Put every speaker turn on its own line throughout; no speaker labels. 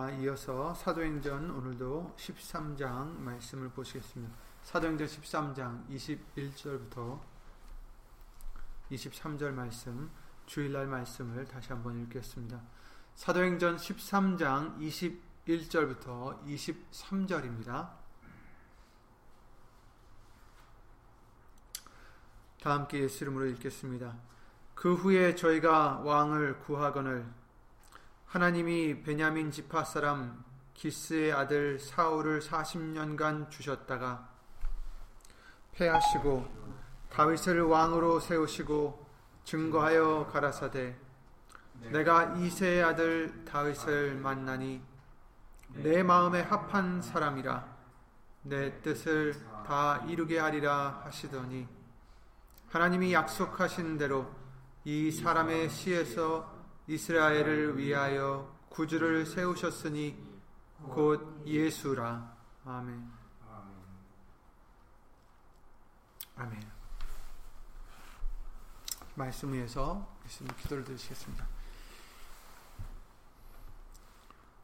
아, 이어서 사도행전 오늘도 13장 말씀을 보시겠습니다. 사도행전 13장 21절부터 23절 말씀, 주일날 말씀을 다시 한번 읽겠습니다. 사도행전 13장 21절부터 23절입니다. 다 함께 예수 이름으로 읽겠습니다. 그 후에 저희가 왕을 구하거늘 하나님이 베냐민 지파 사람 기스의 아들 사울을 40년간 주셨다가 패하시고 다윗을 왕으로 세우시고 증거하여 가라사대 내가 이세의 아들 다윗을 만나니 내 마음에 합한 사람이라 내 뜻을 다 이루게 하리라 하시더니 하나님이 약속하신 대로 이 사람의 시에서 이스라엘을 위하여 구주를 세우셨으니 곧 예수라. 아멘. 아멘. 말씀 위에서 기도를 드리겠습니다.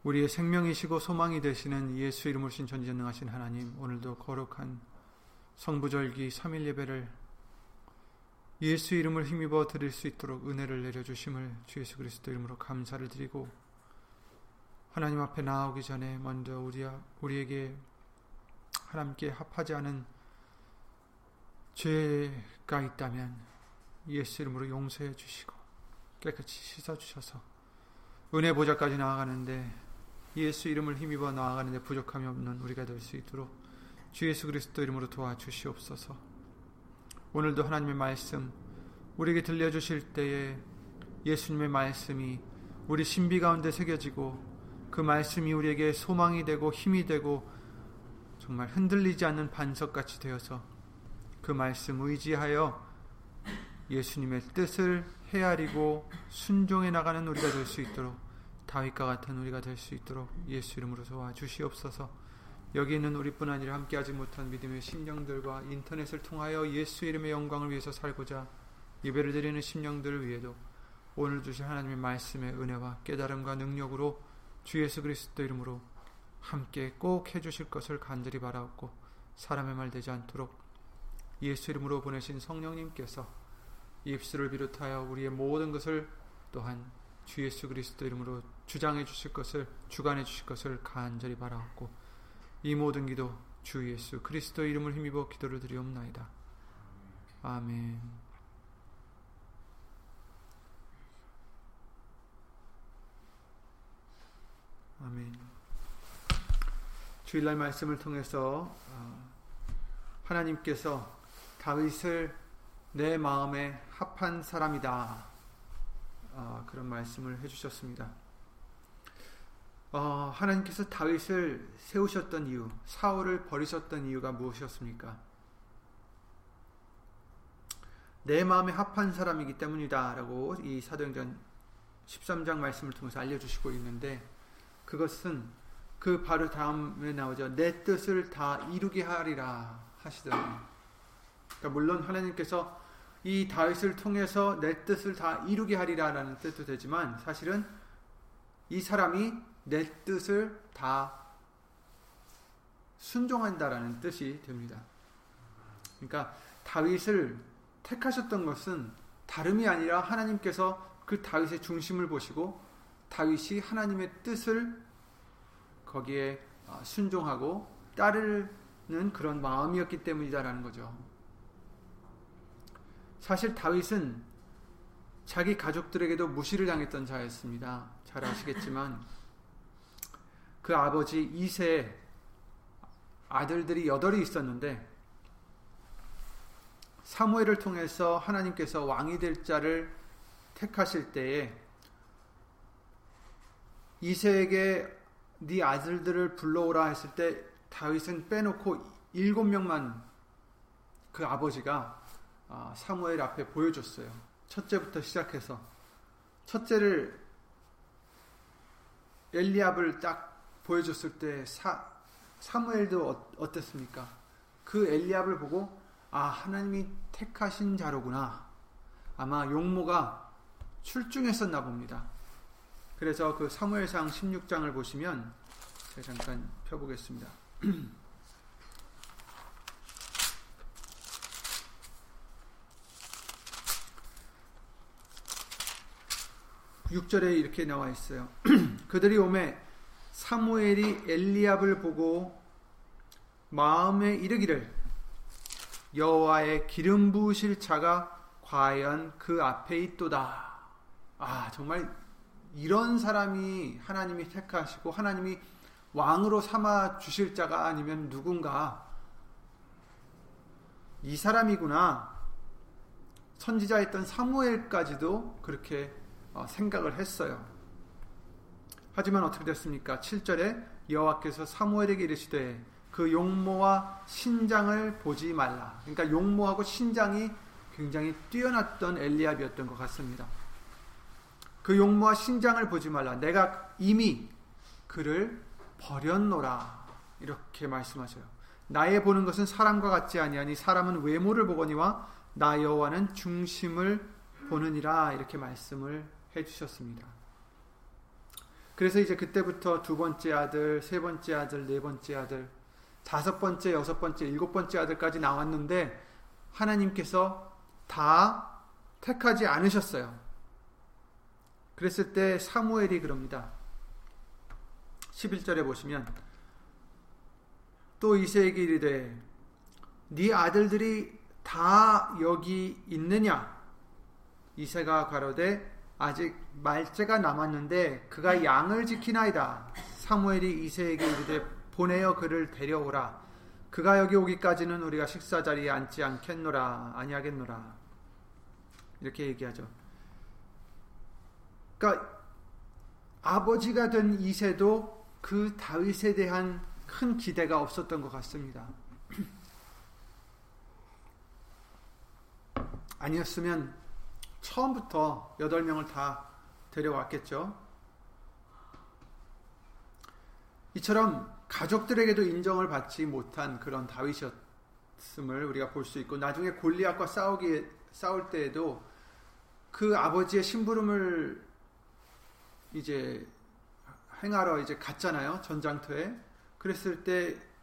우리의 생명이시고 소망이 되시는 예수 이름으로 신 전지전능하신 하나님 오늘도 거룩한 성부절기 3일 예배를 예수 이름을 힘입어 드릴 수 있도록 은혜를 내려주심을 주 예수 그리스도 이름으로 감사를 드리고 하나님 앞에 나오기 전에 먼저 우리, 우리에게 하나님께 합하지 않은 죄가 있다면 예수 이름으로 용서해 주시고 깨끗이 씻어 주셔서 은혜 보좌까지 나아가는데 예수 이름을 힘입어 나아가는데 부족함이 없는 우리가 될 수 있도록 주 예수 그리스도 이름으로 도와주시옵소서. 오늘도 하나님의 말씀 우리에게 들려주실 때에 예수님의 말씀이 우리 신비 가운데 새겨지고 그 말씀이 우리에게 소망이 되고 힘이 되고 정말 흔들리지 않는 반석같이 되어서 그 말씀 의지하여 예수님의 뜻을 헤아리고 순종해 나가는 우리가 될 수 있도록 다윗과 같은 우리가 될 수 있도록 예수 이름으로 도와 주시옵소서. 여기 있는 우리뿐 아니라 함께하지 못한 믿음의 심령들과 인터넷을 통하여 예수 이름의 영광을 위해서 살고자 예배를 드리는 심령들을 위해도 오늘 주신 하나님의 말씀의 은혜와 깨달음과 능력으로 주 예수 그리스도 이름으로 함께 꼭 해주실 것을 간절히 바라옵고 사람의 말 되지 않도록 예수 이름으로 보내신 성령님께서 입술을 비롯하여 우리의 모든 것을 또한 주 예수 그리스도 이름으로 주장해 주실 것을 주관해 주실 것을 간절히 바라옵고 이 모든 기도 주 예수 그리스도 이름을 힘입어 기도를 드리옵나이다. 아멘. 아멘. 주일날 말씀을 통해서 어, 하나님께서 다윗을 내 마음에 합한 사람이다. 어, 그런 말씀을 해주셨습니다. 어, 하나님께서 다윗을 세우셨던 이유, 사울을 버리셨던 이유가 무엇이었습니까? 내 마음에 합한 사람이기 때문이다라고 이 사도행전 13장 말씀을 통해서 알려주시고 있는데 그것은 그 바로 다음에 나오죠. 내 뜻을 다 이루게 하리라 하시더라고요. 그러니까 물론 하나님께서 이 다윗을 통해서 내 뜻을 다 이루게 하리라라는 뜻도 되지만 사실은 이 사람이 내 뜻을 다 순종한다라는 뜻이 됩니다. 그러니까 다윗을 택하셨던 것은 다름이 아니라 하나님께서 그 다윗의 중심을 보시고 다윗이 하나님의 뜻을 거기에 어, 순종하고 따르는 그런 마음이었기 때문이다라는 거죠. 사실 다윗은 자기 가족들에게도 무시를 당했던 자였습니다. 잘 아시겠지만 그 아버지 이세 아들들이 여덟이 있었는데 사무엘을 통해서 하나님께서 왕이 될 자를 택하실 때에 이세에게 네 아들들을 불러오라 했을 때 다윗은 빼놓고 일곱 명만 그 아버지가 아, 사무엘 앞에 보여줬어요. 첫째부터 시작해서 첫째를 엘리압을 딱 보여줬을 때 사, 사무엘도 어, 어땠습니까? 그 엘리압을 보고 아 하나님이 택하신 자로구나. 아마 용모가 출중했었나 봅니다. 그래서 그 사무엘상 16장을 보시면 제가 잠깐 펴보겠습니다. 6절에 이렇게 나와 있어요. 그들이 오매 사무엘이 엘리압을 보고 마음에 이르기를 여호와의 기름 부으실 자가 과연 그 앞에 있도다. 아, 정말 이런 사람이 하나님이 택하시고 하나님이 왕으로 삼아 주실 자가 아니면 누군가 이 사람이구나. 선지자였던 사무엘까지도 그렇게 어, 생각을 했어요. 하지만 어떻게 됐습니까? 7절에 여호와께서 사무엘에게 이르시되 그 용모와 신장을 보지 말라. 그러니까 용모하고 신장이 굉장히 뛰어났던 엘리압이었던 것 같습니다. 그 용모와 신장을 보지 말라. 내가 이미 그를 버렸노라. 이렇게 말씀하셔요. 나의 보는 것은 사람과 같지 아니하니 사람은 외모를 보거니와 나 여호와는 중심을 보느니라 이렇게 말씀을 해 주셨습니다. 그래서 이제 그때부터 두 번째 아들, 세 번째 아들, 네 번째 아들, 다섯 번째, 여섯 번째, 일곱 번째 아들까지 나왔는데 하나님께서 다 택하지 않으셨어요. 그랬을 때 사무엘이 그럽니다. 11절에 보시면 또 이세에게 이르되 네 아들들이 다 여기 있느냐 이세가 가로되 아직 말째가 남았는데 그가 양을 지키나이다. 사무엘이 이세에게 이르되 보내어 그를 데려오라. 그가 여기 오기까지는 우리가 식사 자리에 앉지 않겠노라 아니하겠노라. 이렇게 얘기하죠. 그러니까 아버지가 된 이세도 그 다윗에 대한 큰 기대가 없었던 것 같습니다. 아니었으면 처음부터 8명을 다 데려왔겠죠. 이처럼 가족들에게도 인정을 받지 못한 그런 다윗이었음을 우리가 볼 수 있고 나중에 골리앗과 싸우기 싸울 때에도 그 아버지의 심부름을 이제 행하러 이제 갔잖아요 전장터에. 그랬을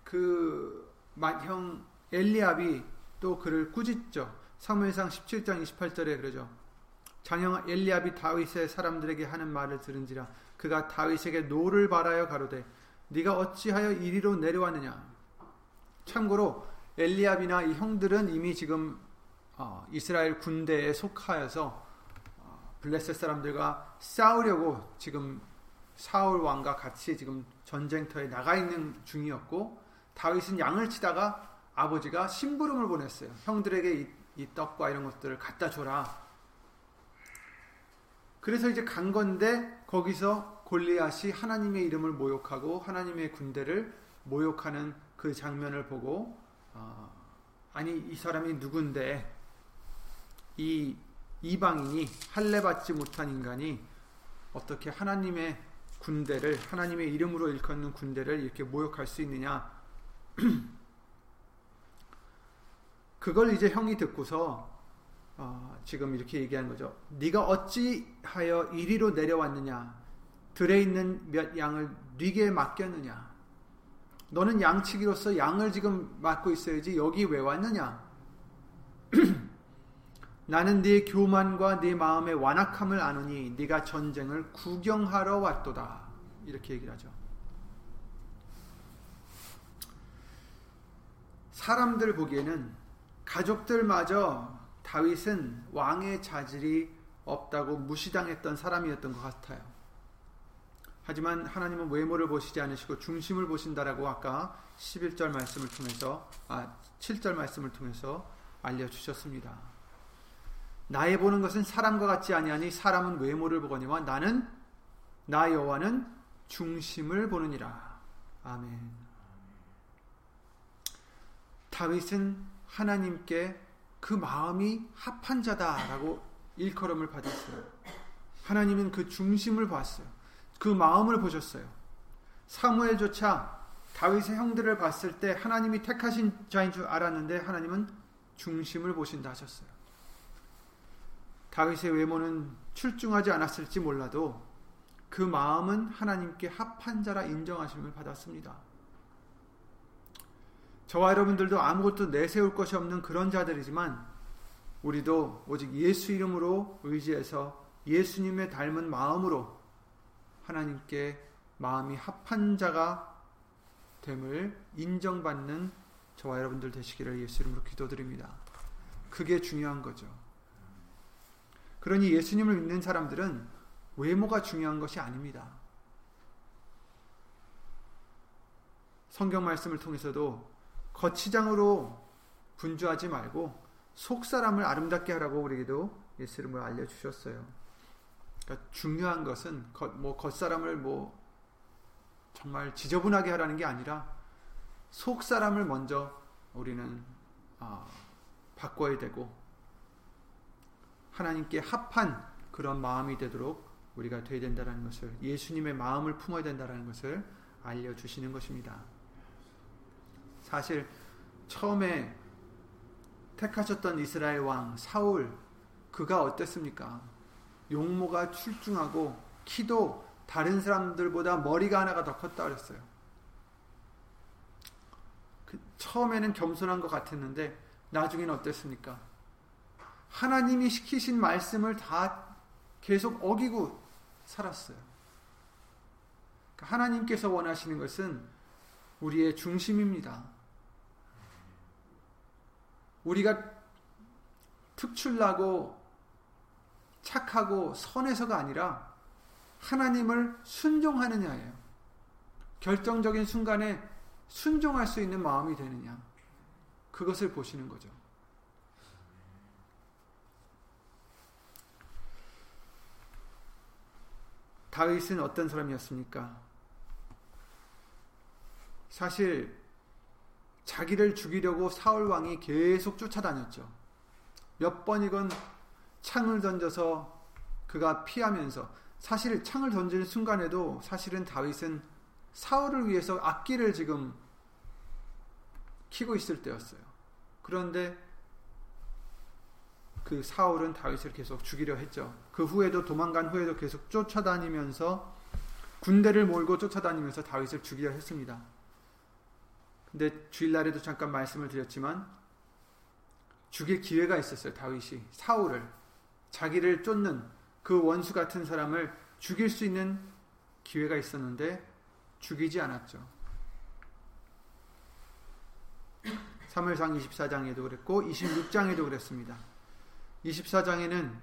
때그형 엘리압이 또 그를 꾸짖죠. 사무엘상 17장 28절에 그러죠 장형 엘리압이 다윗의 사람들에게 하는 말을 들은지라 그가 다윗에게 노를 발하여 가로되 네가 어찌하여 이리로 내려왔느냐 참고로 엘리압이나 이 형들은 이미 지금 어, 이스라엘 군대에 속하여서 어, 블레셋 사람들과 싸우려고 지금 사울 왕과 같이 지금 전쟁터에 나가 있는 중이었고 다윗은 양을 치다가 아버지가 심부름을 보냈어요. 형들에게 이, 이 떡과 이런 것들을 갖다 줘라. 그래서 이제 간 건데 거기서 골리앗이 하나님의 이름을 모욕하고 하나님의 군대를 모욕하는 그 장면을 보고 어, 아니 이 사람이 누군데? 이 이방인이 할례 받지 못한 인간이 어떻게 하나님의 군대를 하나님의 이름으로 일컫는 군대를 이렇게 모욕할 수 있느냐? 그걸 이제 형이 듣고서 어, 지금 이렇게 얘기하는 거죠. 네가 어찌하여 이리로 내려왔느냐? 들에 있는 몇 양을 네게 맡겼느냐? 너는 양치기로서 양을 지금 맡고 있어야지 여기 왜 왔느냐? 나는 네 교만과 네 마음의 완악함을 아노니 네가 전쟁을 구경하러 왔도다. 이렇게 얘기를 하죠. 사람들 보기에는 가족들마저 다윗은 왕의 자질이 없다고 무시당했던 사람이었던 것 같아요. 하지만 하나님은 외모를 보시지 않으시고 중심을 보신다라고 아까 11절 말씀을 통해서 아 7절 말씀을 통해서 알려 주셨습니다. 나의 보는 것은 사람과 같지 아니하니 사람은 외모를 보거니와 나는 나 여호와는 중심을 보느니라. 아멘. 다윗은 하나님께 그 마음이 합한 자다라고 일컬음을 받았어요. 하나님은 그 중심을 봤어요. 그 마음을 보셨어요. 사무엘조차 다윗의 형들을 봤을 때 하나님이 택하신 자인 줄 알았는데 하나님은 중심을 보신다 하셨어요. 다윗의 외모는 출중하지 않았을지 몰라도 그 마음은 하나님께 합한 자라 인정하심을 받았습니다. 저와 여러분들도 아무것도 내세울 것이 없는 그런 자들이지만 우리도 오직 예수 이름으로 의지해서 예수님의 닮은 마음으로 하나님께 마음이 합한 자가 됨을 인정받는 저와 여러분들 되시기를 예수 이름으로 기도드립니다. 그게 중요한 거죠. 그러니 예수님을 믿는 사람들은 외모가 중요한 것이 아닙니다. 성경 말씀을 통해서도 거치장으로 분주하지 말고 속 사람을 아름답게 하라고 우리에게도 예수 이름으로 알려주셨어요. 그러니까 중요한 것은 겉, 뭐 겉사람을 뭐 정말 지저분하게 하라는 게 아니라 속 사람을 먼저 우리는 어, 바꿔야 되고 하나님께 합한 그런 마음이 되도록 우리가 되어야 된다는 것을 예수님의 마음을 품어야 된다는 것을 알려주시는 것입니다. 사실 처음에 택하셨던 이스라엘 왕 사울 그가 어땠습니까? 용모가 출중하고 키도 다른 사람들보다 머리가 하나가 더 컸다 그랬어요. 그 처음에는 겸손한 것 같았는데 나중에는 어땠습니까? 하나님이 시키신 말씀을 다 계속 어기고 살았어요. 그러니까 하나님께서 원하시는 것은 우리의 중심입니다. 우리가 특출나고 착하고 선해서가 아니라 하나님을 순종하느냐예요. 결정적인 순간에 순종할 수 있는 마음이 되느냐. 그것을 보시는 거죠. 다윗은 어떤 사람이었습니까? 사실 자기를 죽이려고 사울 왕이 계속 쫓아다녔죠. 몇 번이건 창을 던져서 그가 피하면서 사실 창을 던지는 순간에도 사실은 다윗은 사울을 위해서 악기를 지금 키고 있을 때였어요. 그런데 그 사울은 다윗을 계속 죽이려 했죠. 그 후에도 도망간 후에도 계속 쫓아다니면서 군대를 몰고 쫓아다니면서 다윗을 죽이려 했습니다. 근데 주일날에도 잠깐 말씀을 드렸지만 죽일 기회가 있었어요. 다윗이 사울을 자기를 쫓는 그 원수 같은 사람을 죽일 수 있는 기회가 있었는데 죽이지 않았죠. 3월상 24장에도 그랬고 26장에도 그랬습니다. 24장에는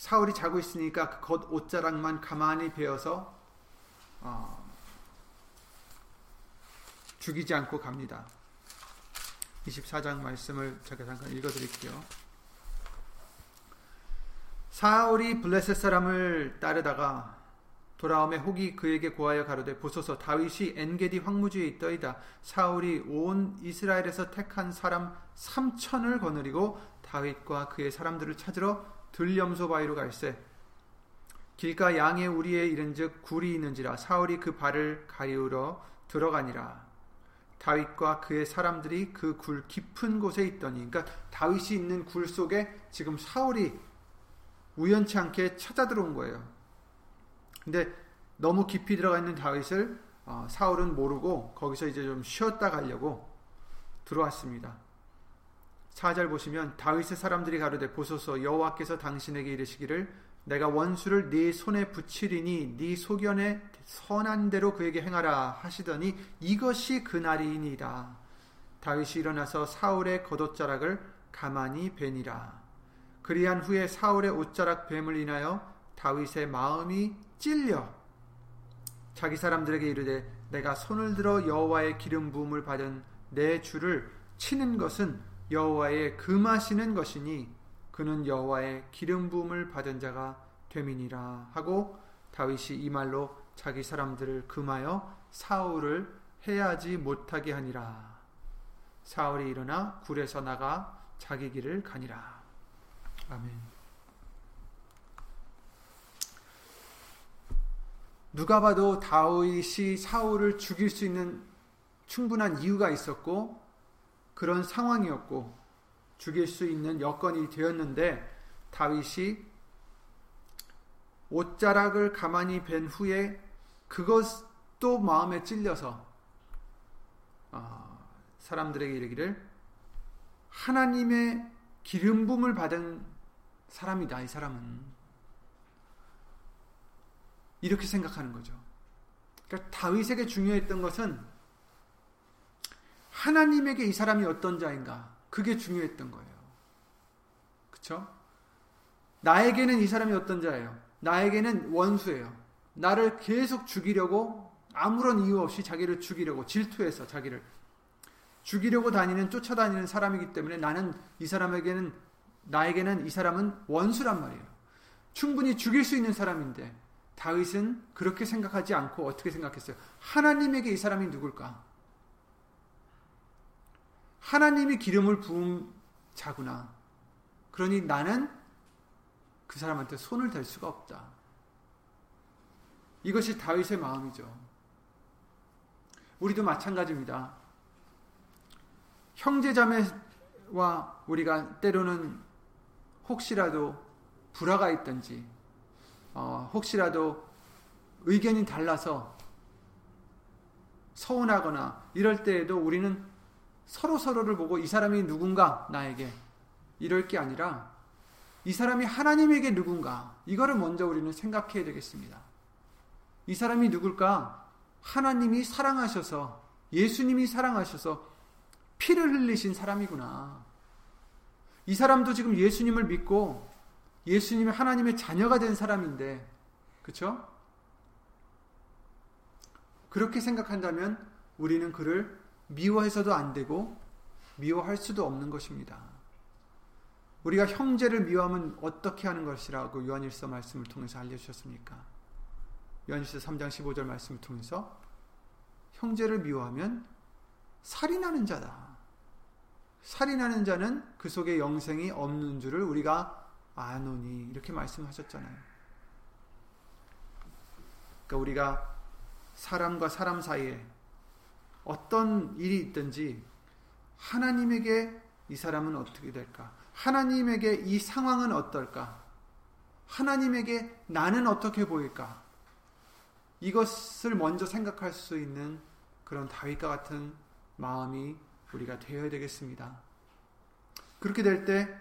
사울이 자고 있으니까 그 겉 옷자락만 가만히 베어서 어, 죽이지 않고 갑니다. 24장 말씀을 제가 잠깐 읽어드릴게요. 사울이 블레셋 사람을 따르다가 돌아오매 혹이 그에게 고하여 가로되 보소서 다윗이 엔게디 황무지에 있더이다 사울이 온 이스라엘에서 택한 사람 3천을 거느리고 다윗과 그의 사람들을 찾으러 들염소 바위로 갈세 길가 양의 우리에 이른즉 굴이 있는지라 사울이 그 발을 가리우러 들어가니라 다윗과 그의 사람들이 그 굴 깊은 곳에 있더니 그러니까 다윗이 있는 굴 속에 지금 사울이 우연치 않게 찾아 들어온 거예요. 근데 너무 깊이 들어가 있는 다윗을 어, 사울은 모르고 거기서 이제 좀 쉬었다 가려고 들어왔습니다. 4절 보시면 다윗의 사람들이 가로되 보소서 여호와께서 당신에게 이르시기를 내가 원수를 네 손에 붙이리니 네 소견에 선한 대로 그에게 행하라 하시더니 이것이 그날이니이다. 다윗이 일어나서 사울의 겉옷자락을 가만히 베니라. 그리한 후에 사울의 옷자락 뱀을 인하여 다윗의 마음이 찔려 자기 사람들에게 이르되 내가 손을 들어 여호와의 기름 부음을 받은 내 주를 치는 것은 여호와의 금하시는 것이니 그는 여호와의 기름 부음을 받은 자가 되민이라 하고 다윗이 이 말로 자기 사람들을 금하여 사울을 해하지 못하게 하니라 사울이 일어나 굴에서 나가 자기 길을 가니라 아멘. 누가 봐도 다윗이 사울을 죽일 수 있는 충분한 이유가 있었고 그런 상황이었고 죽일 수 있는 여건이 되었는데 다윗이 옷자락을 가만히 벤 후에 그것도 마음에 찔려서 어, 사람들에게 이르기를 하나님의 기름 붐을 받은 사람이다 이 사람은 이렇게 생각하는 거죠. 그러니까 다윗에게 중요했던 것은 하나님에게 이 사람이 어떤 자인가 그게 중요했던 거예요. 그렇죠? 나에게는 이 사람이 어떤 자예요? 나에게는 원수예요. 나를 계속 죽이려고 아무런 이유 없이 자기를 죽이려고 질투해서 자기를 죽이려고 다니는 쫓아다니는 사람이기 때문에 나는 이 사람에게는 나에게는 이 사람은 원수란 말이에요. 충분히 죽일 수 있는 사람인데 다윗은 그렇게 생각하지 않고 어떻게 생각했어요? 하나님에게 이 사람이 누굴까? 하나님이 기름을 부은 자구나. 그러니 나는 그 사람한테 손을 댈 수가 없다. 이것이 다윗의 마음이죠. 우리도 마찬가지입니다. 형제자매와 우리가 때로는 혹시라도 불화가 있든지 어, 혹시라도 의견이 달라서 서운하거나 이럴 때에도 우리는 서로 서로를 보고 이 사람이 누군가 나에게 이럴 게 아니라 이 사람이 하나님에게 누군가 이거를 먼저 우리는 생각해야 되겠습니다. 이 사람이 누굴까? 하나님이 사랑하셔서 예수님이 사랑하셔서 피를 흘리신 사람이구나. 이 사람도 지금 예수님을 믿고 예수님의 하나님의 자녀가 된 사람인데, 그쵸? 그렇게 생각한다면 우리는 그를 미워해서도 안 되고 미워할 수도 없는 것입니다. 우리가 형제를 미워하면 어떻게 하는 것이라고 요한일서 말씀을 통해서 알려주셨습니까? 요한일서 3장 15절 말씀을 통해서 형제를 미워하면 살인하는 자다. 살인하는 자는 그 속에 영생이 없는 줄을 우리가 아노니 이렇게 말씀하셨잖아요. 그러니까 우리가 사람과 사람 사이에 어떤 일이 있든지 하나님에게 이 사람은 어떻게 될까? 하나님에게 이 상황은 어떨까? 하나님에게 나는 어떻게 보일까? 이것을 먼저 생각할 수 있는 그런 다윗과 같은 마음이 우리가 되어야 되겠습니다. 그렇게 될 때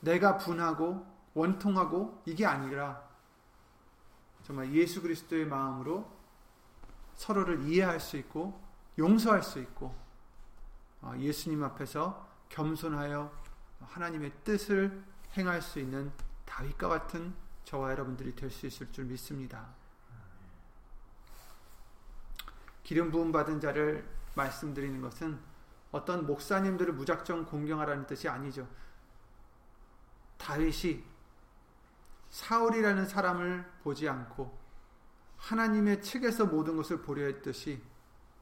내가 분하고 원통하고 이게 아니라 정말 예수 그리스도의 마음으로 서로를 이해할 수 있고 용서할 수 있고 어, 예수님 앞에서 겸손하여 하나님의 뜻을 행할 수 있는 다윗과 같은 저와 여러분들이 될 수 있을 줄 믿습니다. 기름 부음 받은 자를 말씀드리는 것은 어떤 목사님들을 무작정 공경하라는 뜻이 아니죠. 다윗이 사울이라는 사람을 보지 않고 하나님의 책에서 모든 것을 보려 했듯이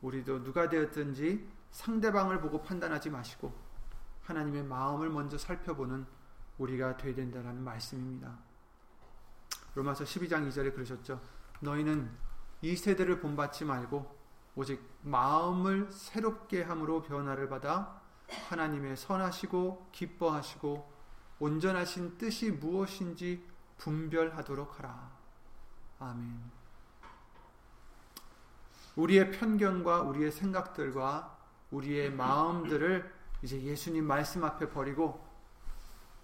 우리도 누가 되었든지 상대방을 보고 판단하지 마시고 하나님의 마음을 먼저 살펴보는 우리가 되어야 된다는 말씀입니다. 로마서 12장 2절에 그러셨죠. 너희는 이 세대를 본받지 말고 오직 마음을 새롭게 함으로 변화를 받아 하나님의 선하시고 기뻐하시고 온전하신 뜻이 무엇인지 분별하도록 하라. 아멘. 우리의 편견과 우리의 생각들과 우리의 마음들을 이제 예수님 말씀 앞에 버리고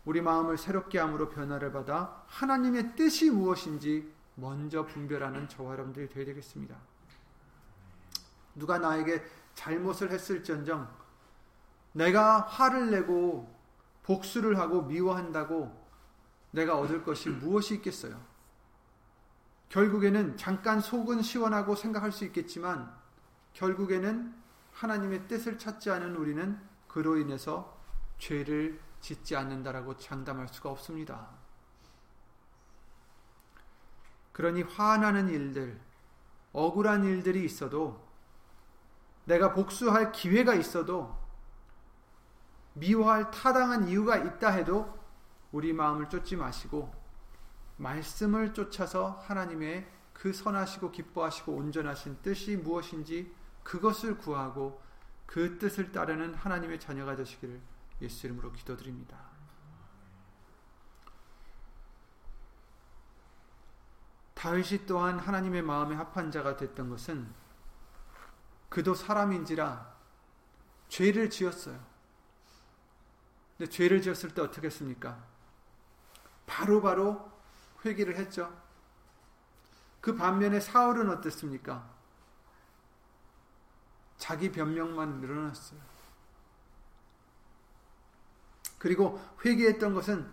우리 마음을 새롭게 함으로 변화를 받아 하나님의 뜻이 무엇인지 먼저 분별하는 저와 여러분들이 되어야 되겠습니다. 누가 나에게 잘못을 했을지언정 내가 화를 내고 복수를 하고 미워한다고 내가 얻을 것이 무엇이 있겠어요? 결국에는 잠깐 속은 시원하고 생각할 수 있겠지만 결국에는 하나님의 뜻을 찾지 않은 우리는 그로 인해서 죄를 짓지 않는다라고 장담할 수가 없습니다. 그러니 화나는 일들, 억울한 일들이 있어도 내가 복수할 기회가 있어도 미워할 타당한 이유가 있다 해도 우리 마음을 쫓지 마시고 말씀을 쫓아서 하나님의 그 선하시고 기뻐하시고 온전하신 뜻이 무엇인지 그것을 구하고 그 뜻을 따르는 하나님의 자녀가 되시기를 예수 이름으로 기도드립니다. 다윗이 또한 하나님의 마음에 합한 자가 됐던 것은 그도 사람인지라 죄를 지었어요. 근데 죄를 지었을 때 어떻게 했습니까? 바로바로 바로 회개를 했죠. 그 반면에 사울은 어땠습니까? 자기 변명만 늘어났어요. 그리고 회개했던 것은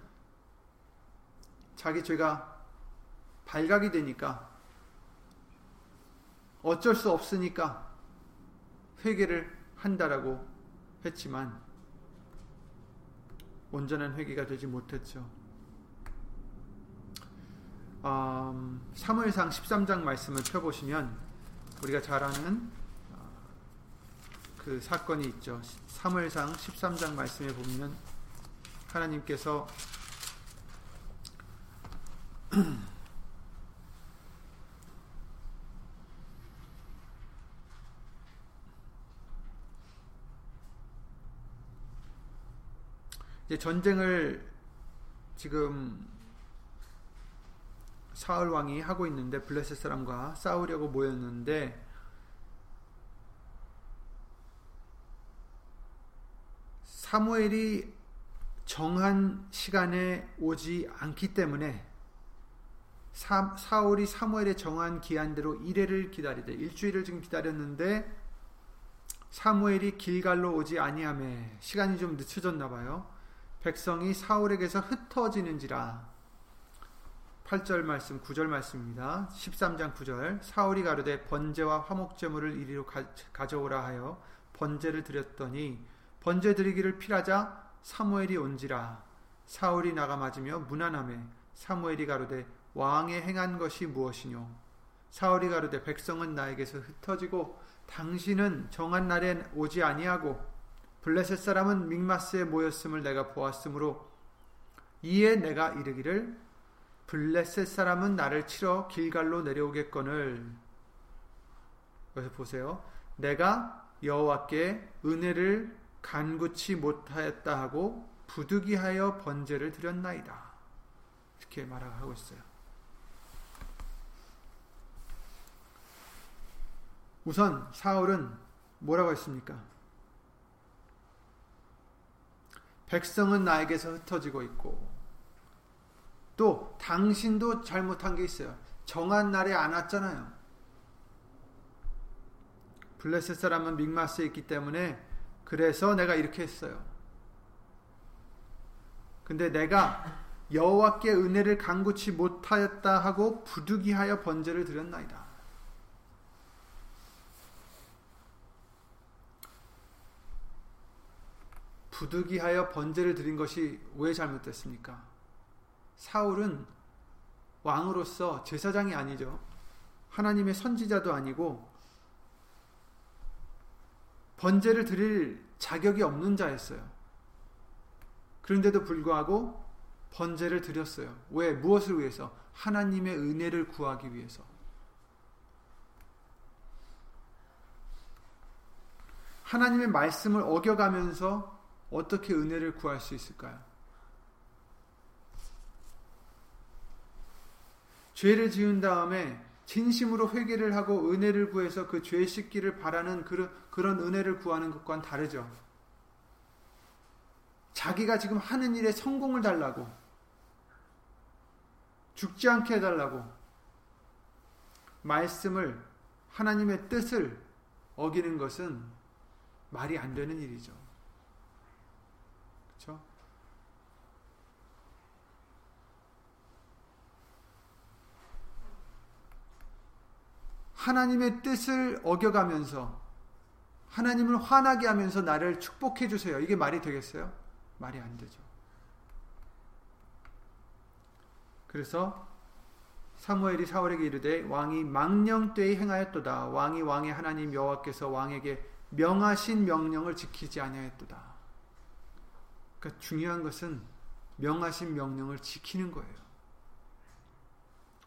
자기 죄가 발각이 되니까 어쩔 수 없으니까 회개를 한다라고 했지만 온전한 회개가 되지 못했죠. 음, 사무엘상 13장 말씀을 펴보시면 우리가 잘 아는 어, 그 사건이 있죠. 사무엘상 13장 말씀에 보면 하나님께서 이제 전쟁을 지금 사울 왕이 하고 있는데 블레셋 사람과 싸우려고 모였는데 사무엘이 정한 시간에 오지 않기 때문에 사, 사울이 사무엘의 정한 기한대로 이래를 기다리되 일주일을 지금 기다렸는데 사무엘이 길갈로 오지 아니함에 시간이 좀 늦춰졌나 봐요. 백성이 사울에게서 흩어지는지라 8절 말씀 9절 말씀입니다. 13장 9절. 사울이 가로되 번제와 화목제물을 이리로 가, 져오라 하여 번제를 드렸더니 번제 드리기를 필하자 사무엘이 온지라. 사울이 나가 맞으며 무난함에 사무엘이 가로되 왕의 행한 것이 무엇이뇨? 사울이 가로되 백성은 나에게서 흩어지고 당신은 정한 날에 오지 아니하고 블레셋 사람은 믹마스에 모였음을 내가 보았으므로 이에 내가 이르기를 블레셋 사람은 나를 치러 길갈로 내려오겠거늘 그래서 보세요. 내가 여호와께 은혜를 간구치 못하였다 하고 부득이하여 번제를 드렸나이다. 이렇게 말하고 있어요. 우선 사울은 뭐라고 했습니까? 백성은 나에게서 흩어지고 있고 또 당신도 잘못한 게 있어요. 정한 날에 안 왔잖아요. 블레셋 사람은 믹마스에 있기 때문에 그래서 내가 이렇게 했어요. 근데 내가 여호와께 은혜를 간구치 못하였다 하고 부득이하여 번제를 드렸나이다. 부득이하여 번제를 드린 것이 왜 잘못됐습니까? 사울은 왕으로서 제사장이 아니죠. 하나님의 선지자도 아니고 번제를 드릴 자격이 없는 자였어요. 그런데도 불구하고 번제를 드렸어요. 왜? 무엇을 위해서? 하나님의 은혜를 구하기 위해서. 하나님의 말씀을 어겨가면서 어떻게 은혜를 구할 수 있을까요? 죄를 지은 다음에 진심으로 회개를 하고 은혜를 구해서 그 죄 씻기를 바라는 그런, 은혜를 구하는 것과는 다르죠. 자기가 지금 하는 일에 성공을 달라고, 죽지 않게 해달라고, 말씀을, 하나님의 뜻을 어기는 것은 말이 안 되는 일이죠. 하나님의 뜻을 어겨가면서 하나님을 화나게 하면서 나를 축복해 주세요. 이게 말이 되겠어요? 말이 안 되죠. 그래서 사무엘이 사울에게 이르되 왕이 망령되이 행하였도다. 왕이 왕의 하나님 여호와께서 왕에게 명하신 명령을 지키지 아니하였도다. 그러니까 중요한 것은 명하신 명령을 지키는 거예요.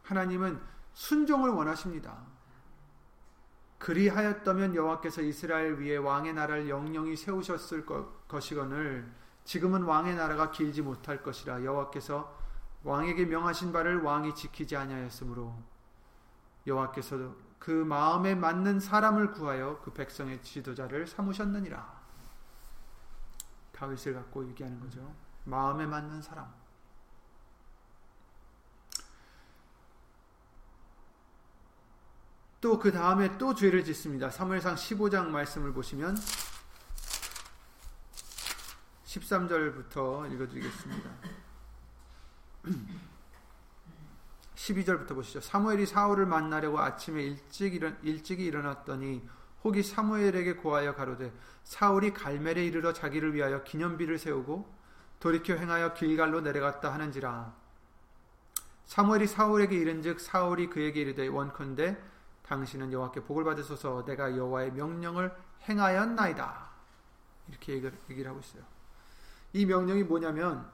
하나님은 순종을 원하십니다. 그리하였다면 여호와께서 이스라엘 위에 왕의 나라를 영영히 세우셨을 것이거늘 지금은 왕의 나라가 길지 못할 것이라 여호와께서 왕에게 명하신 바를 왕이 지키지 아니하였으므로 여호와께서도 그 마음에 맞는 사람을 구하여 그 백성의 지도자를 삼으셨느니라. 다윗을 갖고 얘기하는 거죠. 마음에 맞는 사람. 또 그 다음에 또 죄를 짓습니다. 사무엘상 15장 말씀을 보시면 13절부터 읽어드리겠습니다. 12절부터 보시죠. 사무엘이 사울을 만나려고 아침에 일찍 일어, 일찍이 일어났더니 혹이 사무엘에게 고하여 가로되 사울이 갈멜에 이르러 자기를 위하여 기념비를 세우고 돌이켜 행하여 길갈로 내려갔다 하는지라 사무엘이 사울에게 이른즉 사울이 그에게 이르되 원컨대 당신은 여호와께 복을 받으소서 내가 여호와의 명령을 행하였나이다 이렇게 얘기를 하고 있어요. 이 명령이 뭐냐면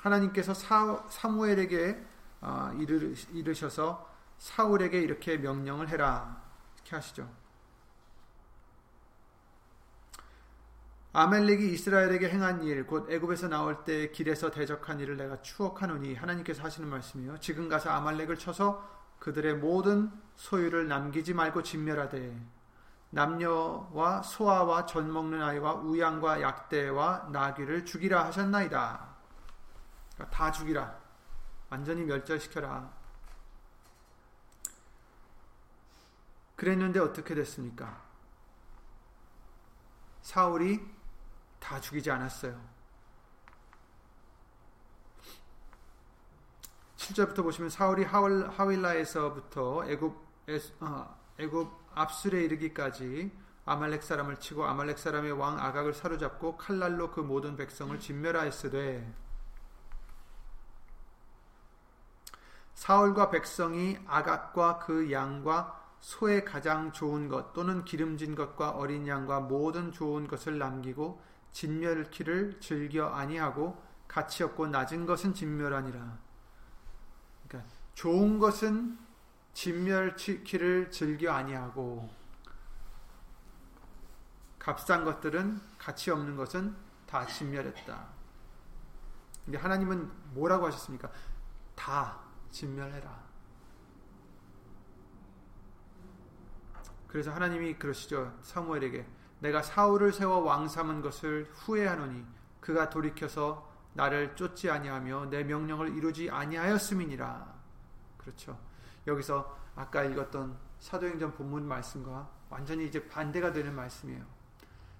하나님께서 사, 사무엘에게 어, 이르셔서 사울에게 이렇게 명령을 해라 이렇게 하시죠. 아멜렉이 이스라엘에게 행한 일, 곧 애굽에서 나올 때 길에서 대적한 일을 내가 추억하노니 하나님께서 하시는 말씀이요. 지금 가서 아말렉을 쳐서 그들의 모든 소유를 남기지 말고 진멸하되 남녀와 소아와 젖 먹는 아이와 우양과 약대와 나귀를 죽이라 하셨나이다. 그러니까 다 죽이라. 완전히 멸절시켜라. 그랬는데 어떻게 됐습니까? 사울이 다 죽이지 않았어요. 7절부터 보시면 사울이 하윌라에서부터 애굽 어, 애굽 압술에 이르기까지 아말렉 사람을 치고 아말렉 사람의 왕 아각을 사로잡고 칼날로 그 모든 백성을 진멸하였으되 사울과 백성이 아각과 그 양과 소의 가장 좋은 것 또는 기름진 것과 어린 양과 모든 좋은 것을 남기고 진멸키를 즐겨 아니하고 가치 없고 낮은 것은 진멸하니라. 좋은 것은 진멸키를 즐겨 아니하고 값싼 것들은 가치 없는 것은 다 진멸했다. 근데 하나님은 뭐라고 하셨습니까? 다 진멸해라. 그래서 하나님이 그러시죠. 사무엘에게 내가 사울을 세워 왕 삼은 것을 후회하노니 그가 돌이켜서 나를 쫓지 아니하며 내 명령을 이루지 아니하였음이니라. 그렇죠. 여기서 아까 읽었던 사도행전 본문 말씀과 완전히 이제 반대가 되는 말씀이에요.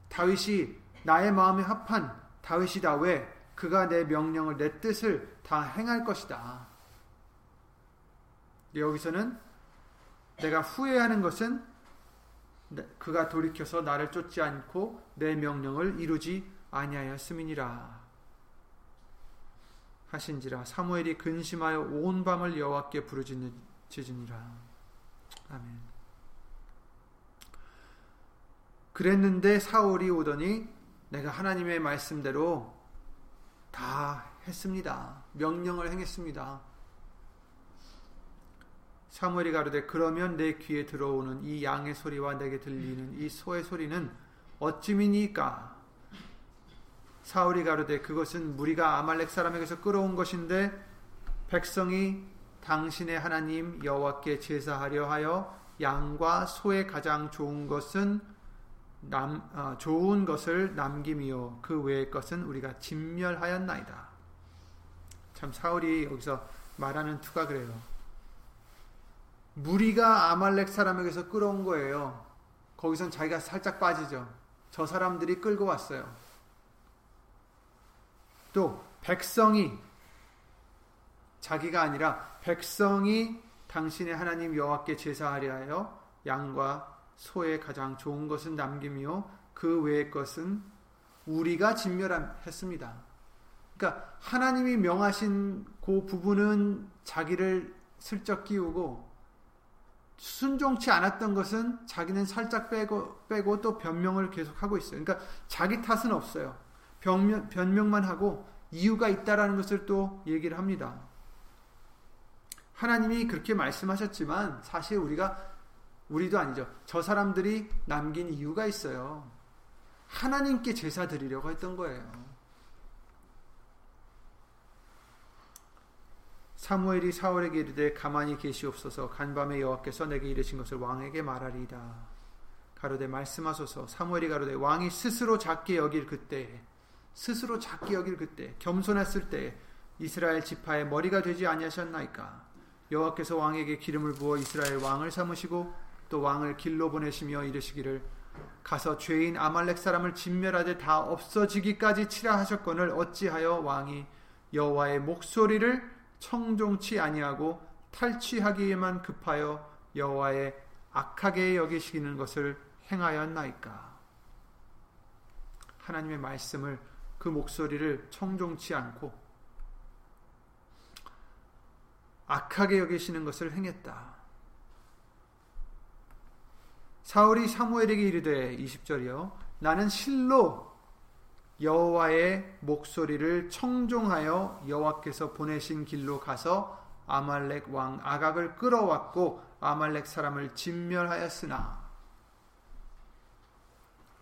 다윗이 나의 마음에 합한 다윗이다. 왜? 그가 내 명령을 내 뜻을 다 행할 것이다. 여기서는 내가 후회하는 것은 그가 돌이켜서 나를 쫓지 않고 내 명령을 이루지 아니하였음이니라 하신지라 사무엘이 근심하여 온 밤을 여호와께 부르짖으니라 아멘. 그랬는데 사울이 오더니 내가 하나님의 말씀대로 다 했습니다. 명령을 행했습니다. 사무엘이 가로되 그러면 내 귀에 들어오는 이 양의 소리와 내게 들리는 이 소의 소리는 어찌미니까 사울이 가로되 그것은 무리가 아말렉 사람에게서 끌어온 것인데 백성이 당신의 하나님 여호와께 제사하려 하여 양과 소의 가장 좋은 것은 남, 어, 좋은 것을 남김이요 그 외의 것은 우리가 진멸하였나이다. 참 사울이 여기서 말하는 투가 그래요. 무리가 아말렉 사람에게서 끌어온 거예요. 거기선 자기가 살짝 빠지죠. 저 사람들이 끌고 왔어요. 또 백성이 자기가 아니라 백성이 당신의 하나님 여호와께 제사하려 하여 양과 소의 가장 좋은 것은 남김이요 그 외의 것은 우리가 진멸했습니다. 그러니까 하나님이 명하신 그 부분은 자기를 슬쩍 끼우고 순종치 않았던 것은 자기는 살짝 빼고, 빼고 또 변명을 계속 하고 있어요. 그러니까 자기 탓은 없어요. 변명, 변명만 하고 이유가 있다라는 것을 또 얘기를 합니다. 하나님이 그렇게 말씀하셨지만 사실 우리가 우리도 아니죠. 저 사람들이 남긴 이유가 있어요. 하나님께 제사 드리려고 했던 거예요. 사무엘이 사울에게 이르되 가만히 계시옵소서 간밤에 여호와께서 내게 이르신 것을 왕에게 말하리이다. 가로되 말씀하소서 사무엘이 가로되 왕이 스스로 작게 여길 그때 스스로 작게 여길 그때 겸손했을 때 이스라엘 지파의 머리가 되지 아니하셨나이까 여호와께서 왕에게 기름을 부어 이스라엘 왕을 삼으시고 또 왕을 길로 보내시며 이르시기를 가서 죄인 아말렉 사람을 진멸하되 다 없어지기까지 치라 하셨거늘 어찌하여 왕이 여호와의 목소리를 청종치 아니하고 탈취하기에만 급하여 여호와의 악하게 여기시는 것을 행하였나이까. 하나님의 말씀을 그 목소리를 청종치 않고 악하게 여기시는 것을 행했다. 사울이 사무엘에게 이르되 20절이요 나는 실로 여호와의 목소리를 청종하여 여호와께서 보내신 길로 가서 아말렉 왕 아각을 끌어왔고 아말렉 사람을 진멸하였으나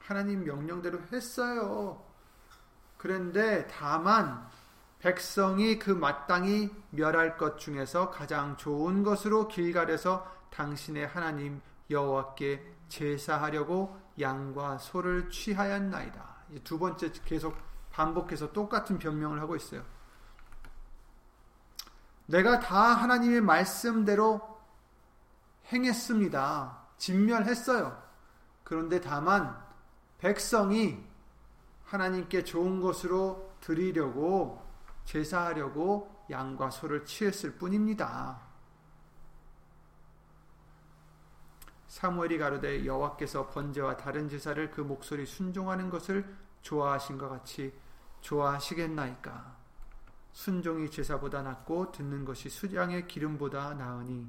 하나님 명령대로 했어요. 그런데 다만 백성이 그 마땅히 멸할 것 중에서 가장 좋은 것으로 길갈에서 당신의 하나님 여호와께 제사하려고 양과 소를 취하였나이다. 두 번째 계속 반복해서 똑같은 변명을 하고 있어요. 내가 다 하나님의 말씀대로 행했습니다. 진멸했어요. 그런데 다만 백성이 하나님께 좋은 것으로 드리려고 제사하려고 양과 소를 취했을 뿐입니다. 사무엘이 가로되 여호와께서 번제와 다른 제사를 그 목소리 순종하는 것을 좋아하신 것 같이 좋아하시겠나이까 순종이 제사보다 낫고 듣는 것이 수장의 기름보다 나으니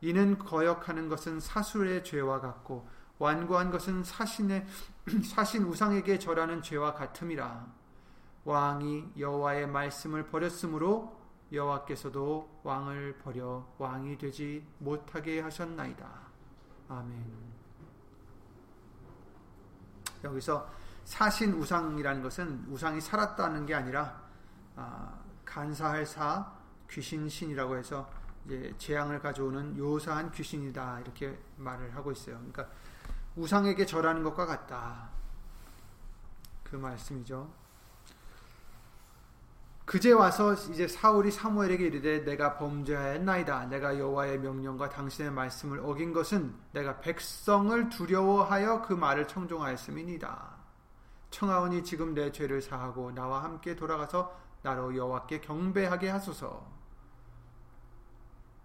이는 거역하는 것은 사술의 죄와 같고 완고한 것은 사신의 사신 우상에게 절하는 죄와 같음이라 왕이 여호와의 말씀을 버렸으므로 여호와께서도 왕을 버려 왕이 되지 못하게 하셨나이다. 아멘. 여기서 사신 우상이라는 것은 우상이 살았다는 게 아니라 아, 간사할 사 귀신 신이라고 해서 이제 재앙을 가져오는 요사한 귀신이다 이렇게 말을 하고 있어요. 그러니까 우상에게 절하는 것과 같다 그 말씀이죠. 그제 와서 이제 사울이 사무엘에게 이르되 내가 범죄하였나이다. 내가 여호와의 명령과 당신의 말씀을 어긴 것은 내가 백성을 두려워하여 그 말을 청종하였음이니이다. 청하오니 지금 내 죄를 사하고 나와 함께 돌아가서 나로 여호와께 경배하게 하소서.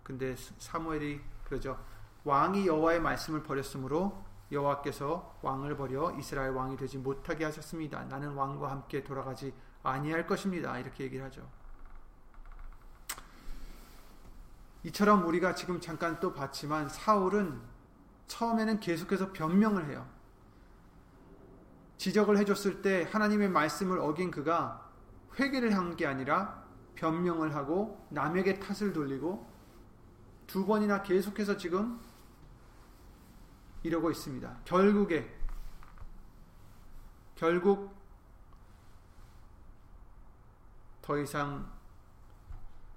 근데 사무엘이 그러죠. 왕이 여호와의 말씀을 버렸으므로 여호와께서 왕을 버려 이스라엘 왕이 되지 못하게 하셨습니다. 나는 왕과 함께 돌아가지 아니할 것입니다. 이렇게 얘기를 하죠. 이처럼 우리가 지금 잠깐 또 봤지만 사울은 처음에는 계속해서 변명을 해요. 지적을 해줬을 때 하나님의 말씀을 어긴 그가 회개를 한 게 아니라 변명을 하고 남에게 탓을 돌리고 두 번이나 계속해서 지금 이러고 있습니다. 결국에 결국 더 이상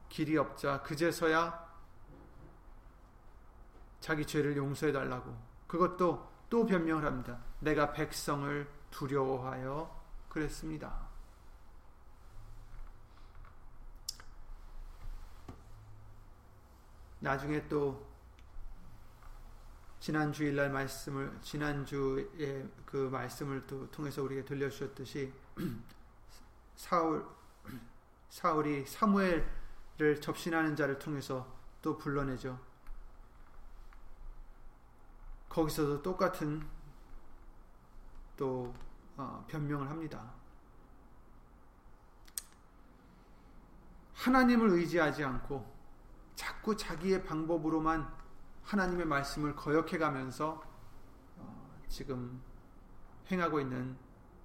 길이 없자 그제서야 자기 죄를 용서해 달라고 그것도 또 변명을 합니다. 내가 백성을 두려워하여 그랬습니다. 나중에 또 지난 주일날 말씀을 지난 주에 그 말씀을 또 통해서 우리에게 들려주셨듯이 사울 사울이 사무엘을 접신하는 자를 통해서 또 불러내죠. 거기서도 똑같은 또 어, 변명을 합니다. 하나님을 의지하지 않고 자꾸 자기의 방법으로만 하나님의 말씀을 거역해 가면서 어, 지금 행하고 있는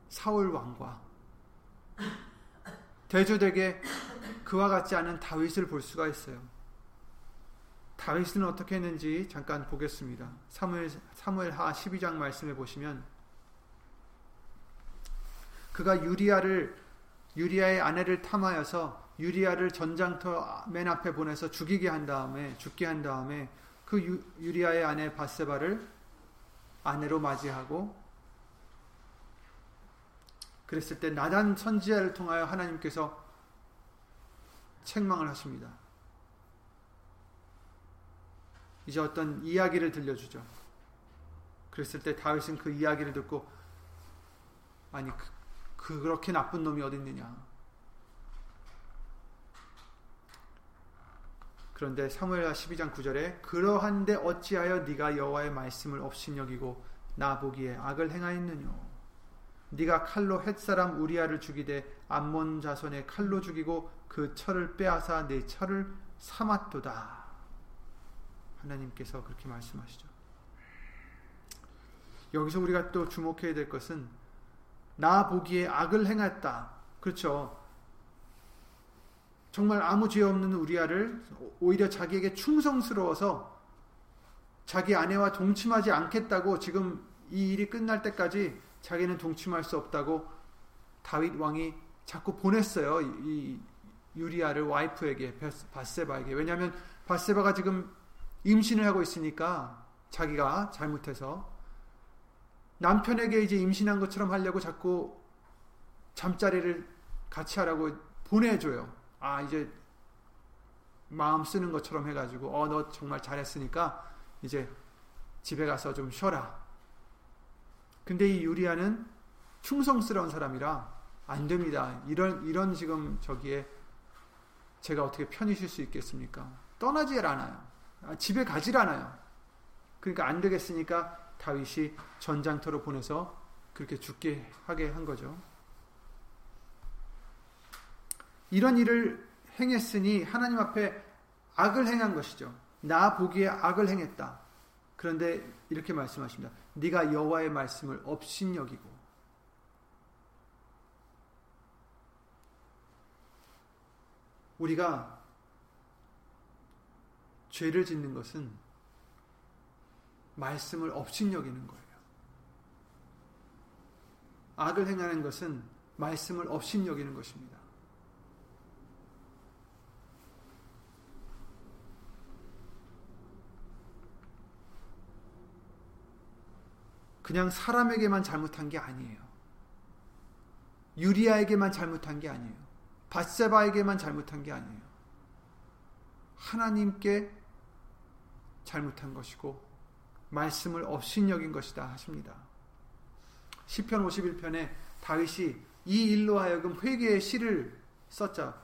사울 왕과 대조되게 그와 같지 않은 다윗을 볼 수가 있어요. 다윗은 어떻게 했는지 잠깐 보겠습니다. 사무엘 사무엘 하 12장 말씀해 보시면 그가 유리아를 유리아의 아내를 탐하여서 유리아를 전장터 맨 앞에 보내서 죽이게 한 다음에 죽게 한 다음에 그 유, 유리아의 아내 바세바를 아내로 맞이하고 그랬을 때 나단 선지자를 통하여 하나님께서 책망을 하십니다. 이제 어떤 이야기를 들려주죠. 그랬을 때 다윗은 그 이야기를 듣고 아니 그, 그 그렇게 나쁜 놈이 어디 있느냐. 그런데 사무엘하 12장 9절에 그러한데 어찌하여 네가 여호와의 말씀을 업신여기고 나 보기에 악을 행하였느뇨 네가 칼로 햇사람 우리아를 죽이되 암몬 자손의 칼로 죽이고 그 철을 빼앗아 내 철을 삼았도다 하나님께서 그렇게 말씀하시죠 여기서 우리가 또 주목해야 될 것은 나 보기에 악을 행했다. 그렇죠. 정말 아무 죄 없는 우리아를 오히려 자기에게 충성스러워서 자기 아내와 동침하지 않겠다고 지금 이 일이 끝날 때까지 자기는 동침할 수 없다고 다윗 왕이 자꾸 보냈어요. 이 유리아를 와이프에게 바세바에게 왜냐하면 바세바가 지금 임신을 하고 있으니까 자기가 잘못해서 남편에게 이제 임신한 것처럼 하려고 자꾸 잠자리를 같이 하라고 보내줘요. 아, 이제 마음 쓰는 것처럼 해가지고, 어, 너 정말 잘했으니까 이제 집에 가서 좀 쉬어라. 근데 이 유리아는 충성스러운 사람이라 안 됩니다. 이런, 이런 지금 저기에 제가 어떻게 편히 쉴 수 있겠습니까? 떠나질 않아요. 아, 집에 가질 않아요. 그러니까 안 되겠으니까 다윗이 전장터로 보내서 그렇게 죽게 하게 한 거죠. 이런 일을 행했으니 하나님 앞에 악을 행한 것이죠. 나 보기에 악을 행했다. 그런데 이렇게 말씀하십니다. 네가 여호와의 말씀을 업신여기고 우리가 죄를 짓는 것은 말씀을 업신여기는 거예요. 악을 행하는 것은 말씀을 업신여기는 것입니다. 그냥 사람에게만 잘못한 게 아니에요. 유리아에게만 잘못한 게 아니에요. 바세바에게만 잘못한 게 아니에요. 하나님께 잘못한 것이고 말씀을 업신여긴 것이다 하십니다. 시편 51편에 다윗이 이 일로 하여금 회개의 시를 썼자.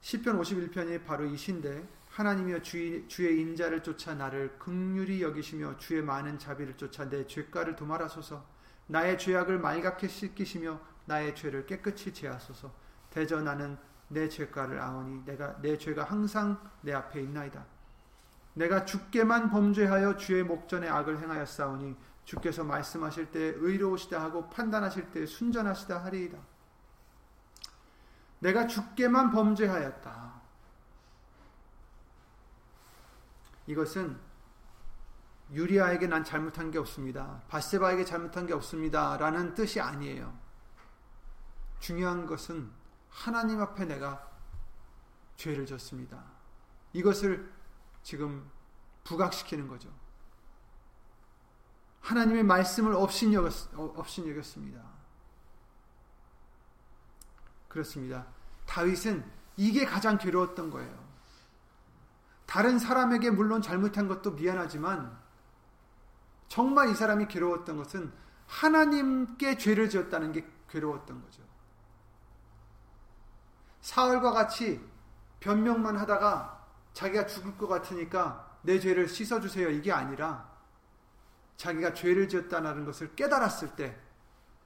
시편 51편이 바로 이 시인데 하나님이여 주의, 주의 인자를 쫓아 나를 극률히 여기시며 주의 많은 자비를 쫓아 내 죄가를 도말하소서 나의 죄악을 말갛게 씻기시며 나의 죄를 깨끗이 제하소서 대저 나는 내 죄가를 아오니 내가 내 죄가 항상 내 앞에 있나이다 내가 주께만 범죄하여 주의 목전에 악을 행하였사오니 주께서 말씀하실 때 의로우시다 하고 판단하실 때 순전하시다 하리이다. 내가 주께만 범죄하였다. 이것은 유리아에게 난 잘못한 게 없습니다. 바세바에게 잘못한 게 없습니다. 라는 뜻이 아니에요. 중요한 것은 하나님 앞에 내가 죄를 졌습니다. 이것을 지금 부각시키는 거죠. 하나님의 말씀을 업신여겼, 습니다 그렇습니다. 다윗은 이게 가장 괴로웠던 거예요. 다른 사람에게 물론 잘못한 것도 미안하지만 정말 이 사람이 괴로웠던 것은 하나님께 죄를 지었다는 게 괴로웠던 거죠. 사흘과 같이 변명만 하다가 자기가 죽을 것 같으니까 내 죄를 씻어주세요. 이게 아니라 자기가 죄를 지었다는 것을 깨달았을 때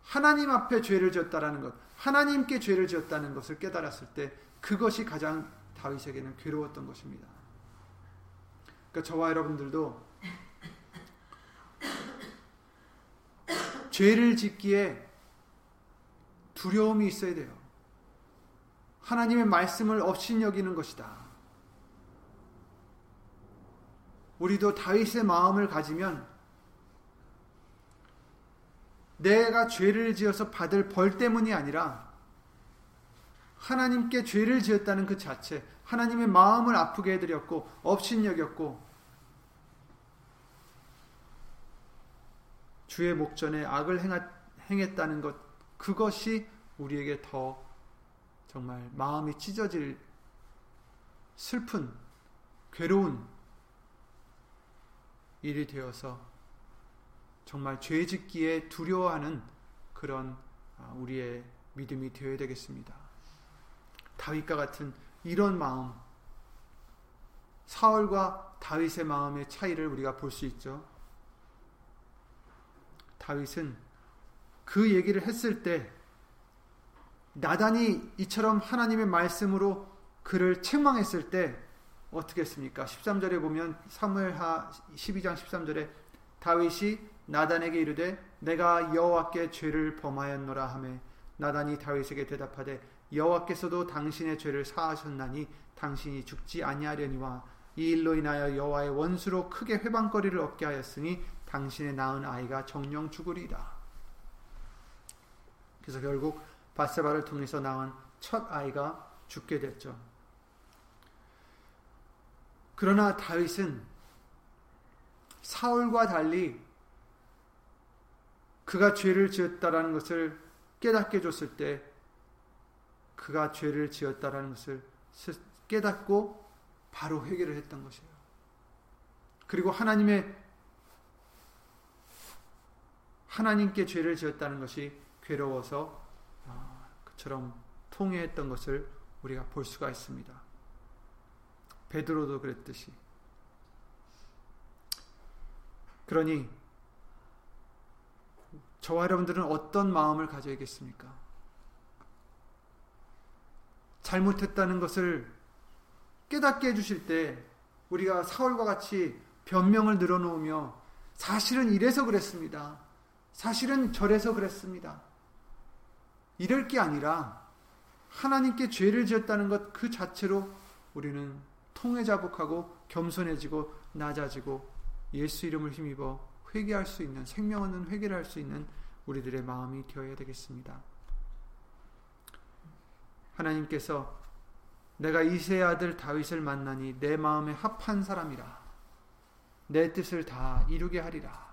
하나님 앞에 죄를 지었다는 것, 하나님께 죄를 지었다는 것을 깨달았을 때 그것이 가장 다윗에게는 괴로웠던 것입니다. 그러니까 저와 여러분들도 죄를 짓기에 두려움이 있어야 돼요. 하나님의 말씀을 업신여기는 것이다. 우리도 다윗의 마음을 가지면 내가 죄를 지어서 받을 벌 때문이 아니라 하나님께 죄를 지었다는 그 자체, 하나님의 마음을 아프게 해드렸고 업신여겼고 주의 목전에 악을 행했다는 것 그것이 우리에게 더 정말 마음이 찢어질 슬픈 괴로운 일이 되어서 정말 죄 짓기에 두려워하는 그런 아, 우리의 믿음이 되어야 되겠습니다. 다윗과 같은 이런 마음, 사울과 다윗의 마음의 차이를 우리가 볼 수 있죠. 다윗은 그 얘기를 했을 때 나단이 이처럼 하나님의 말씀으로 그를 책망했을 때 어떻게 했습니까? 13절에 보면 사무엘하 12장 13절에 다윗이 나단에게 이르되 내가 여호와께 죄를 범하였노라 하매 나단이 다윗에게 대답하되 여호와께서도 당신의 죄를 사하셨나니 당신이 죽지 아니하려니와 이 일로 인하여 여호와의 원수로 크게 회방거리를 얻게 하였으니 당신의 낳은 아이가 정령 죽으리이다. 그래서 결국 바세바를 통해서 낳은 첫 아이가 죽게 됐죠. 그러나 다윗은 사울과 달리 그가 죄를 지었다라는 것을 깨닫게 줬을 때 그가 죄를 지었다라는 것을 깨닫고 바로 회개를 했던 것이에요. 그리고 하나님의 하나님께 죄를 지었다는 것이 괴로워서 아, 그처럼 통회했던 것을 우리가 볼 수가 있습니다. 베드로도 그랬듯이. 그러니 저와 여러분들은 어떤 마음을 가져야겠습니까? 잘못했다는 것을 깨닫게 해주실 때 우리가 사울과 같이 변명을 늘어놓으며 사실은 이래서 그랬습니다. 사실은 저래서 그랬습니다. 이럴 게 아니라 하나님께 죄를 지었다는 것 그 자체로 우리는 통회자복하고 겸손해지고 낮아지고 예수 이름을 힘입어 회개할 수 있는 생명 없는 회개를 할 수 있는 우리들의 마음이 되어야 되겠습니다. 하나님께서 내가 이세의 아들 다윗을 만나니 내 마음에 합한 사람이라 내 뜻을 다 이루게 하리라.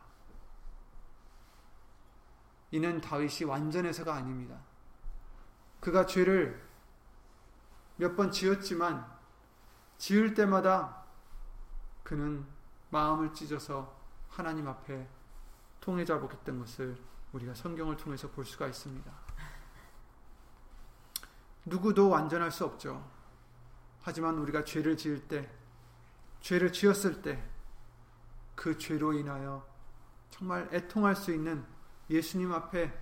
이는 다윗이 완전해서가 아닙니다. 그가 죄를 몇 번 지었지만 지을 때마다 그는 마음을 찢어서 하나님 앞에 통해자복했던 것을 우리가 성경을 통해서 볼 수가 있습니다. 누구도 완전할 수 없죠. 하지만 우리가 죄를 지을 때, 죄를 지었을 때, 그 죄로 인하여 정말 애통할 수 있는 예수님 앞에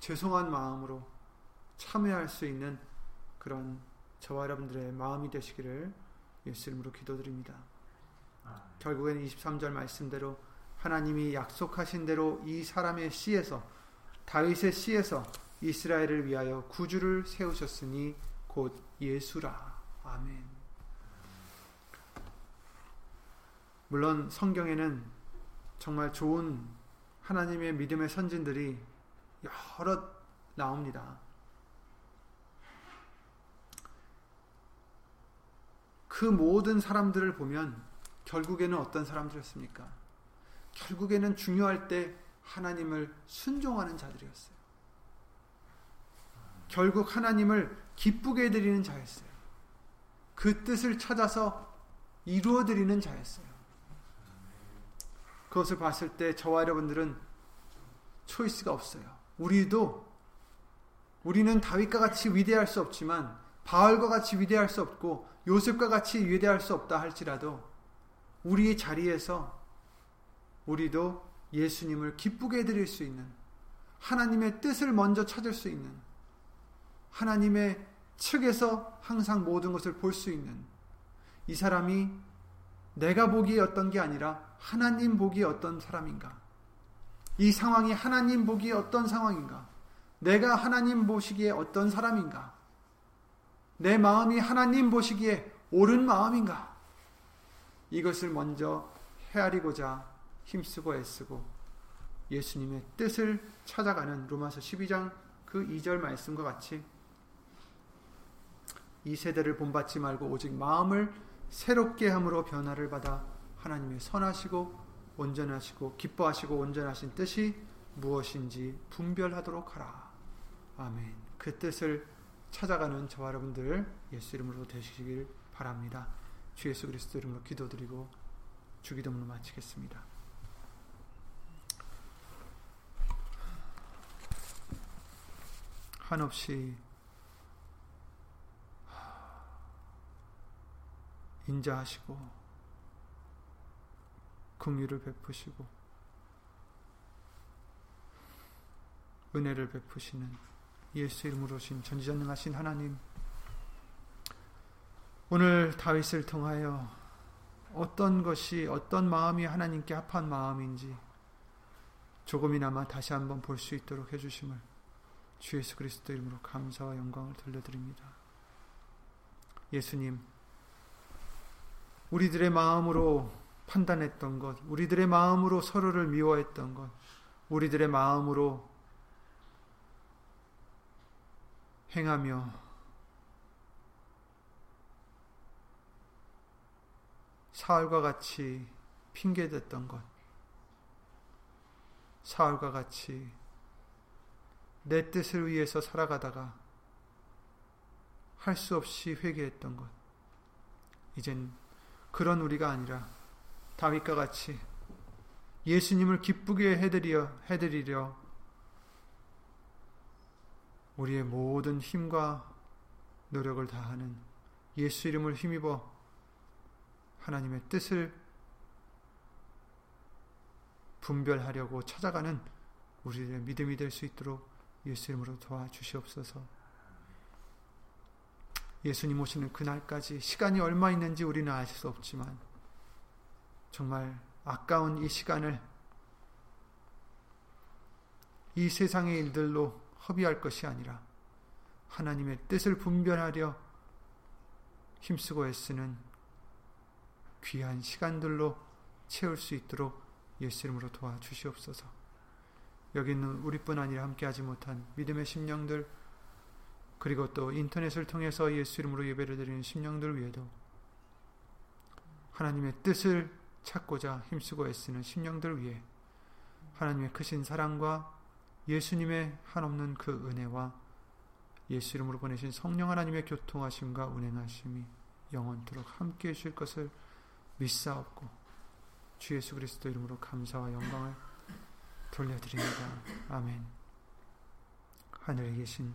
죄송한 마음으로 참여할 수 있는 그런 저와 여러분들의 마음이 되시기를 예수 이름으로 기도드립니다. 결국에는 23절 말씀대로 하나님이 약속하신 대로 이 사람의 씨에서 다윗의 씨에서 이스라엘을 위하여 구주를 세우셨으니 곧 예수라. 아멘. 물론 성경에는 정말 좋은 하나님의 믿음의 선진들이 여러 나옵니다. 그 모든 사람들을 보면 결국에는 어떤 사람들이었습니까? 결국에는 중요할 때 하나님을 순종하는 자들이었어요. 결국 하나님을 기쁘게 드리는 자였어요. 그 뜻을 찾아서 이루어 드리는 자였어요. 그것을 봤을 때 저와 여러분들은 초이스가 없어요. 우리도 우리는 다윗과 같이 위대할 수 없지만 바알과 같이 위대할 수 없고 요셉과 같이 위대할 수 없다 할지라도 우리의 자리에서 우리도 예수님을 기쁘게 해드릴 수 있는 하나님의 뜻을 먼저 찾을 수 있는 하나님의 측에서 항상 모든 것을 볼 수 있는 이 사람이 내가 보기에 어떤 게 아니라 하나님 보기에 어떤 사람인가? 이 상황이 하나님 보기에 어떤 상황인가? 내가 하나님 보시기에 어떤 사람인가? 내 마음이 하나님 보시기에 옳은 마음인가? 이것을 먼저 헤아리고자 힘쓰고 애쓰고 예수님의 뜻을 찾아가는 로마서 12장 그 2절 말씀과 같이 이 세대를 본받지 말고 오직 마음을 새롭게 함으로 변화를 받아 하나님의 선하시고 온전하시고 기뻐하시고 온전하신 뜻이 무엇인지 분별하도록 하라. 아멘. 그 뜻을 찾아가는 저와 여러분들 예수 이름으로 되시길 바랍니다. 주 예수 그리스도 이름으로 기도드리고 주기도문을 마치겠습니다. 한없이 인자하시고 긍휼을 베푸시고 은혜를 베푸시는 예수 이름으로 신 전지전능하신 하나님 오늘 다윗을 통하여 어떤 것이 어떤 마음이 하나님께 합한 마음인지 조금이나마 다시 한번 볼 수 있도록 해주심을 주 예수 그리스도 이름으로 감사와 영광을 돌려드립니다. 예수님, 우리들의 마음으로 판단했던 것, 우리들의 마음으로 서로를 미워했던 것, 우리들의 마음으로 행하며 사울과 같이 핑계댔던 것, 사울과 같이 내 뜻을 위해서 살아가다가 할 수 없이 회개했던 것, 이젠 그런 우리가 아니라 다윗과 같이 예수님을 기쁘게 해드리려, 해드리려 우리의 모든 힘과 노력을 다하는 예수 이름을 힘입어 하나님의 뜻을 분별하려고 찾아가는 우리들의 믿음이 될 수 있도록 예수 이름으로 도와주시옵소서. 예수님 오시는 그날까지 시간이 얼마 있는지 우리는 알 수 없지만 정말 아까운 이 시간을 이 세상의 일들로 허비할 것이 아니라 하나님의 뜻을 분별하려 힘쓰고 애쓰는 귀한 시간들로 채울 수 있도록 예수 이름으로 도와주시옵소서. 여기 있는 우리뿐 아니라 함께하지 못한 믿음의 심령들 그리고 또 인터넷을 통해서 예수 이름으로 예배를 드리는 심령들 위에도 하나님의 뜻을 찾고자 힘쓰고 애쓰는 심령들 위해 하나님의 크신 사랑과 예수님의 한없는 그 은혜와 예수 이름으로 보내신 성령 하나님의 교통하심과 운행하심이 영원토록 함께 해주실 것을 믿사옵고 주 예수 그리스도 이름으로 감사와 영광을 돌려드립니다. 아멘. 하늘에 계신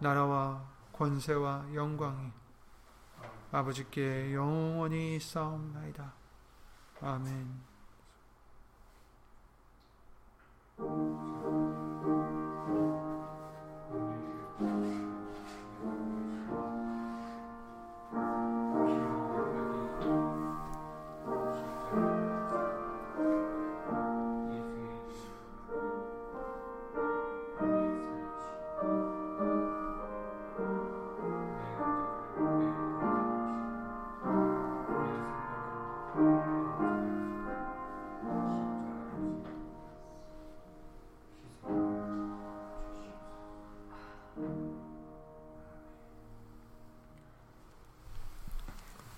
나라와 권세와 영광이 아버지께 영원히 싸움나이다. 아멘